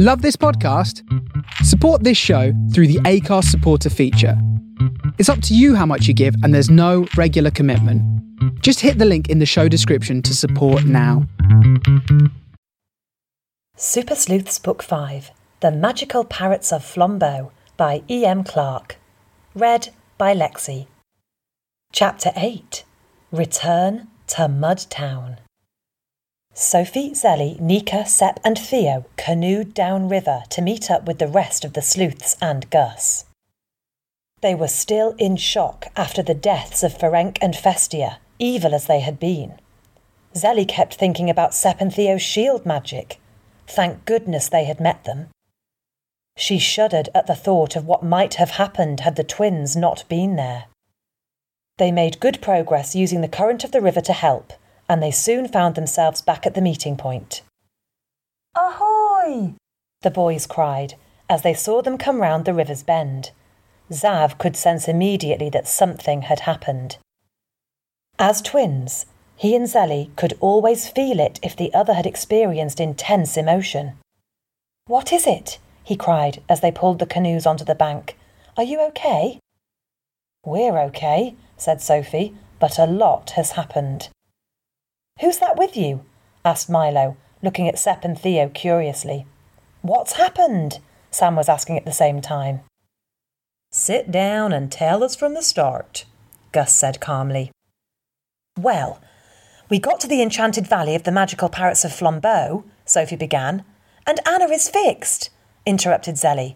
Love this podcast? Support this show through the Acast supporter feature. It's up to you how much you give, and there's no regular commitment. Just hit the link in the show description to support now. Super Sleuths Book 5 The Magical Parrots of Flambeau by E.M. Clark. Read by Lexi. Chapter 8 Return to Mudtown. Sophie, Zelly, Nika, Sep, and Theo canoed downriver to meet up with the rest of the sleuths and Gus. They were still in shock after the deaths of Ferenc and Festia, evil as they had been. Zelly kept thinking about Sep and Theo's shield magic. Thank goodness they had met them. She shuddered at the thought of what might have happened had the twins not been there. They made good progress using the current of the river to help, and they soon found themselves back at the meeting point. Ahoy! The boys cried as they saw them come round the river's bend. Zav could sense immediately that something had happened. As twins, he and Zelly could always feel it if the other had experienced intense emotion. What is it? he cried as they pulled the canoes onto the bank. Are you okay? We're okay, said Sophie, but a lot has happened. Who's that with you? asked Milo, looking at Sep and Theo curiously. What's happened? Sam was asking at the same time. Sit down and tell us from the start, Gus said calmly. Well, we got to the enchanted valley of the magical parrots of Flambeau, Sophie began, and Anna is fixed, interrupted Zelly.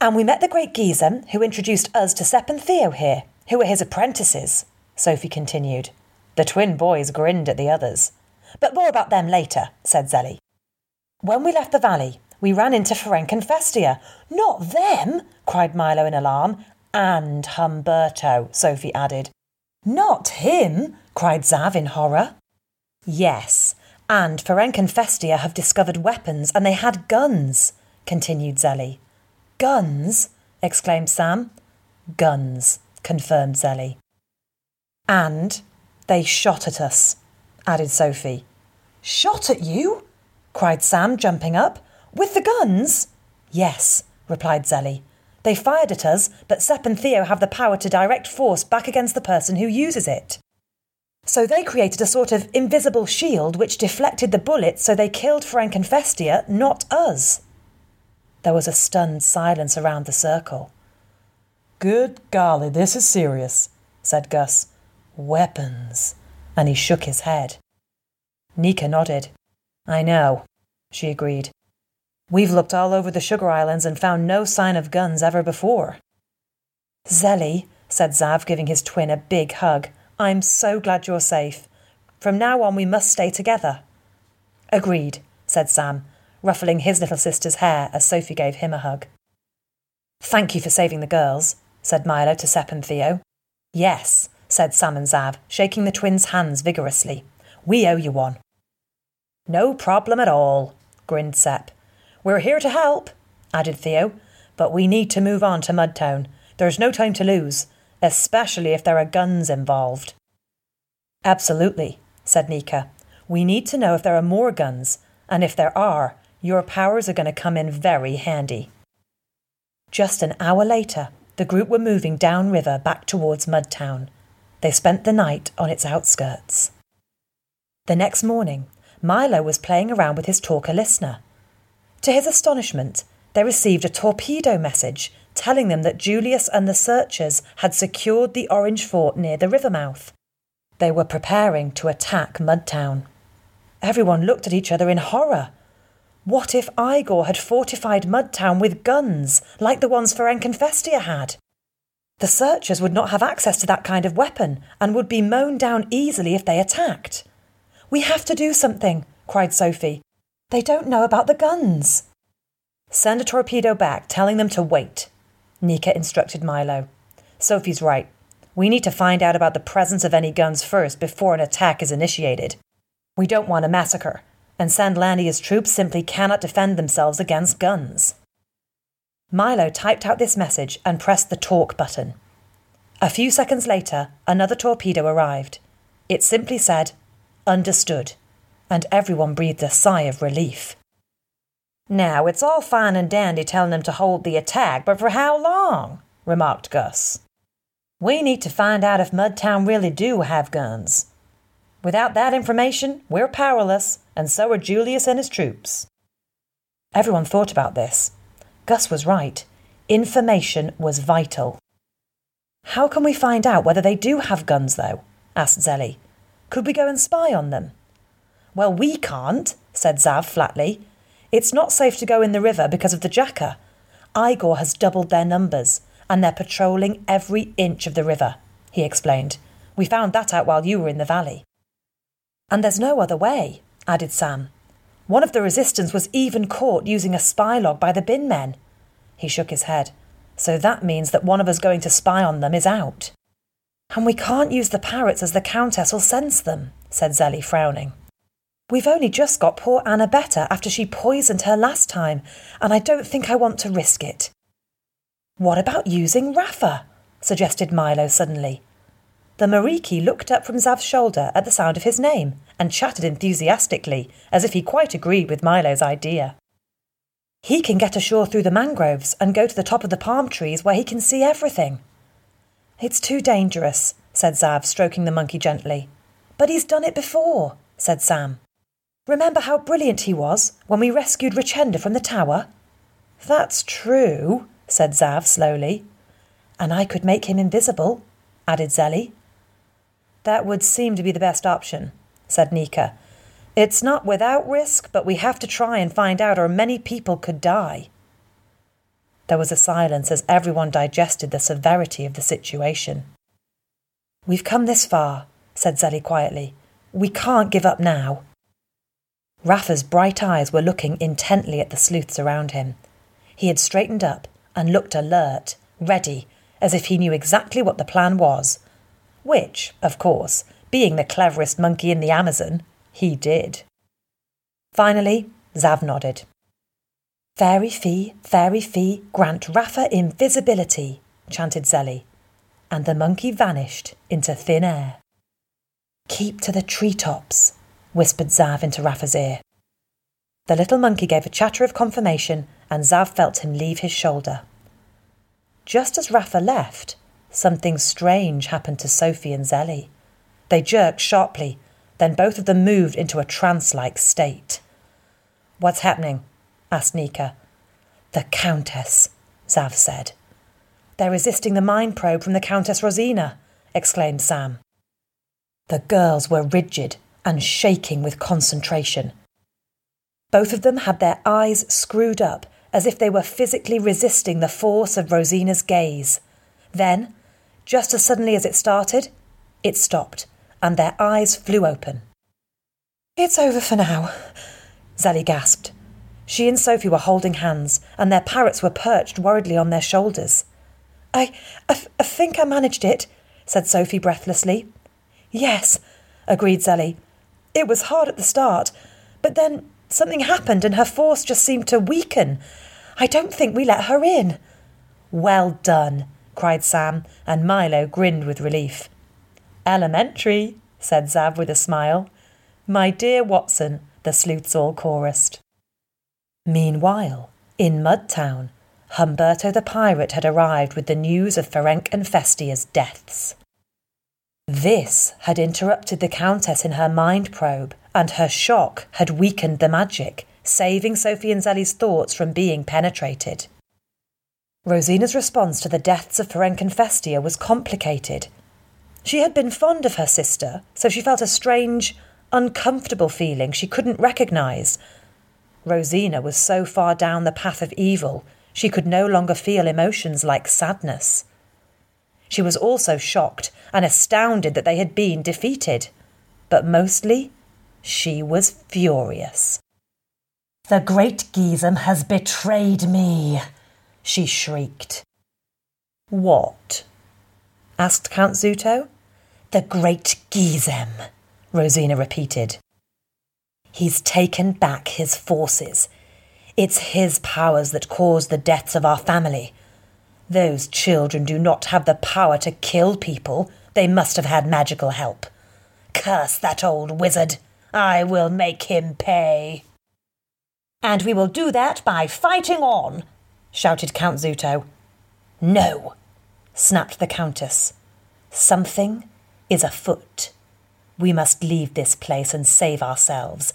And we met the great geezer who introduced us to Sep and Theo here, who were his apprentices, Sophie continued. The twin boys grinned at the others. But more about them later, said Zelly. When we left the valley, we ran into Ferenc and Festia. Not them, cried Milo in alarm. And Humberto, Sophie added. Not him, cried Zav in horror. Yes, and Ferenc and Festia have discovered weapons and they had guns, continued Zelly. Guns? exclaimed Sam. Guns, confirmed Zelly. And they shot at us, added Sophie. Shot at you? cried Sam, jumping up. With the guns? Yes, replied Zelly. They fired at us, but Sep and Theo have the power to direct force back against the person who uses it. So they created a sort of invisible shield which deflected the bullets so they killed Frank and Festia, not us. There was a stunned silence around the circle. Good golly, this is serious, said Gus. Weapons. And he shook his head. Nika nodded. I know, she agreed. We've looked all over the Sugar Islands and found no sign of guns ever before. Zelly, said Zav, giving his twin a big hug, I'm so glad you're safe. From now on, we must stay together. Agreed, said Sam, ruffling his little sister's hair as Sophie gave him a hug. Thank you for saving the girls, said Milo to Sep and Theo. Yes, said Sam and Zav, shaking the twins' hands vigorously. We owe you one. No problem at all, grinned Sep. We're here to help, added Theo, but we need to move on to Mudtown. There's no time to lose, especially if there are guns involved. Absolutely, said Nika. We need to know if there are more guns, and if there are, your powers are going to come in very handy. Just an hour later, the group were moving downriver back towards Mudtown. They spent the night on its outskirts. The next morning, Milo was playing around with his talker listener. To his astonishment, they received a torpedo message telling them that Julius and the searchers had secured the orange fort near the river mouth. They were preparing to attack Mudtown. Everyone looked at each other in horror. What if Igor had fortified Mudtown with guns, like the ones Ferenc and Festia had? The searchers would not have access to that kind of weapon and would be mown down easily if they attacked. We have to do something, cried Sophie. They don't know about the guns. Send a torpedo back telling them to wait, Nika instructed Milo. Sophie's right. We need to find out about the presence of any guns first before an attack is initiated. We don't want a massacre, and Sandlandia's troops simply cannot defend themselves against guns. Milo typed out this message and pressed the talk button. A few seconds later, another torpedo arrived. It simply said, Understood, and everyone breathed a sigh of relief. Now, it's all fine and dandy telling them to hold the attack, but for how long? remarked Gus. We need to find out if Mudtown really do have guns. Without that information, we're powerless, and so are Julius and his troops. Everyone thought about this. Gus was right. Information was vital. How can we find out whether they do have guns, though? asked Zelly. Could we go and spy on them? Well, we can't, said Zav flatly. It's not safe to go in the river because of the jackal. Igor has doubled their numbers, and they're patrolling every inch of the river, he explained. We found that out while you were in the valley. And there's no other way, added Sam. One of the resistance was even caught using a spy log by the bin men. He shook his head. So that means that one of us going to spy on them is out. And we can't use the parrots as the Countess will sense them, said Zelly, frowning. We've only just got poor Anna better after she poisoned her last time, and I don't think I want to risk it. What about using Rafa? suggested Milo suddenly. The Mariki looked up from Zav's shoulder at the sound of his name and chatted enthusiastically, as if he quite agreed with Milo's idea. He can get ashore through the mangroves and go to the top of the palm trees where he can see everything. It's too dangerous, said Zav, stroking the monkey gently. But he's done it before, said Sam. Remember how brilliant he was when we rescued Richenda from the tower? That's true, said Zav slowly. And I could make him invisible, added Zelly. That would seem to be the best option, said Nika. It's not without risk, but we have to try and find out, or many people could die. There was a silence as everyone digested the severity of the situation. We've come this far, said Zelly quietly. We can't give up now. Rafa's bright eyes were looking intently at the sleuths around him. He had straightened up and looked alert, ready, as if he knew exactly what the plan was. Which, of course, being the cleverest monkey in the Amazon, he did. Finally, Zav nodded. Fairy fee, fairy fee, grant Rafa invisibility, chanted Zelly, and the monkey vanished into thin air. Keep to the treetops, whispered Zav into Rafa's ear. The little monkey gave a chatter of confirmation, and Zav felt him leave his shoulder. Just as Rafa left, something strange happened to Sophie and Zelly. They jerked sharply, then both of them moved into a trance like state. What's happening? asked Nika. The Countess, Zav said. They're resisting the mind probe from the Countess Rosina, exclaimed Sam. The girls were rigid and shaking with concentration. Both of them had their eyes screwed up as if they were physically resisting the force of Rosina's gaze. Then, just as suddenly as it started, it stopped, and their eyes flew open. It's over for now, Zelly gasped. She and Sophie were holding hands, and their parrots were perched worriedly on their shoulders. I, I, think I managed it, said Sophie breathlessly. Yes, agreed Zelly. It was hard at the start, but then something happened and her force just seemed to weaken. I don't think we let her in. Well done, cried Sam, and Milo grinned with relief. Elementary, said Zav with a smile. My dear Watson, the sleuths all chorused. Meanwhile, in Mudtown, Humberto the pirate had arrived with the news of Ferenc and Festia's deaths. This had interrupted the Countess in her mind probe, and her shock had weakened the magic, saving Sophie and Zelly's thoughts from being penetrated. Rosina's response to the deaths of Ferenc and Festia was complicated. She had been fond of her sister, so she felt a strange, uncomfortable feeling she couldn't recognise. Rosina was so far down the path of evil, she could no longer feel emotions like sadness. She was also shocked and astounded that they had been defeated. But mostly, she was furious. The great Gizem has betrayed me, she shrieked. What? asked Count Zuto. The great Gizem, Rosina repeated. He's taken back his forces. It's his powers that caused the deaths of our family. Those children do not have the power to kill people. They must have had magical help. Curse that old wizard! I will make him pay. And we will do that by fighting on, shouted Count Zuto. No, snapped the Countess. Something is afoot. We must leave this place and save ourselves.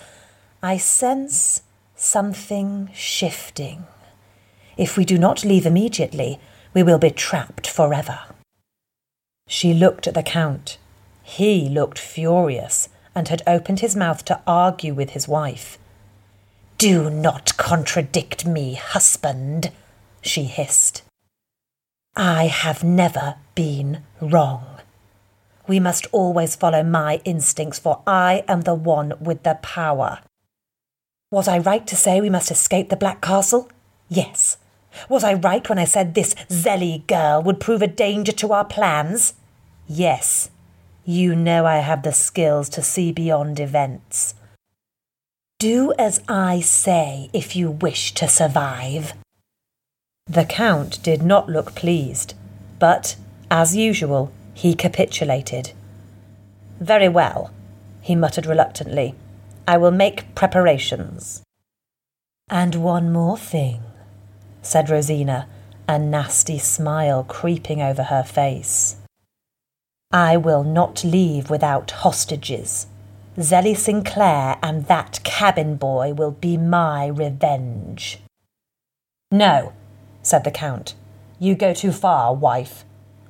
I sense something shifting. If we do not leave immediately, we will be trapped forever. She looked at the Count. He looked furious and had opened his mouth to argue with his wife. Do not contradict me, husband, she hissed. I have never been wrong. We must always follow my instincts, for I am the one with the power. Was I right to say we must escape the Black Castle? Yes. Was I right when I said this Zelly girl would prove a danger to our plans? Yes. You know I have the skills to see beyond events. Do as I say if you wish to survive. The Count did not look pleased, but, as usual, he capitulated. Very well, he muttered reluctantly. I will make preparations. And one more thing, said Rosina, a nasty smile creeping over her face. I will not leave without hostages. Zelly Sinclair and that cabin boy will be my revenge. No, said the Count. You go too far, wife.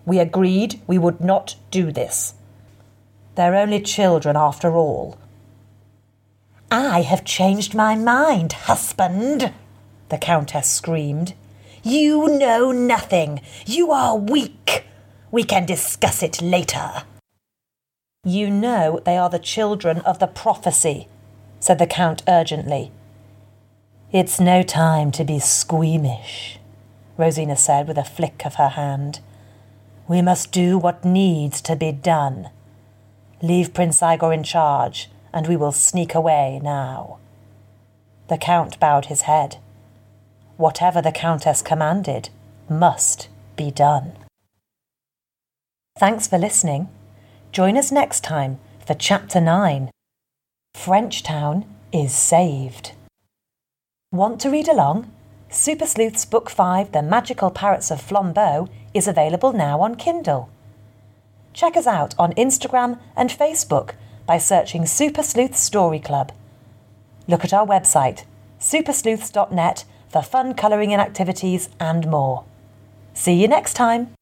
We agreed we would not do this. They're only children after all. I have changed my mind, husband, the Countess screamed. You know nothing. You are weak. We can discuss it later. You know they are the children of the prophecy, said the Count urgently. It's no time to be squeamish. Rosina said with a flick of her hand. We must do what needs to be done. Leave Prince Igor in charge, and we will sneak away now. The Count bowed his head. Whatever the Countess commanded must be done. Thanks for listening. Join us next time for Chapter 9 Frenchtown is Saved. Want to read along? Super Sleuth's Book 5, The Magical Parrots of Flambeau, is available now on Kindle. Check us out on Instagram and Facebook by searching Super Sleuth Story Club. Look at our website, supersleuths.net, for fun colouring and activities and more. See you next time!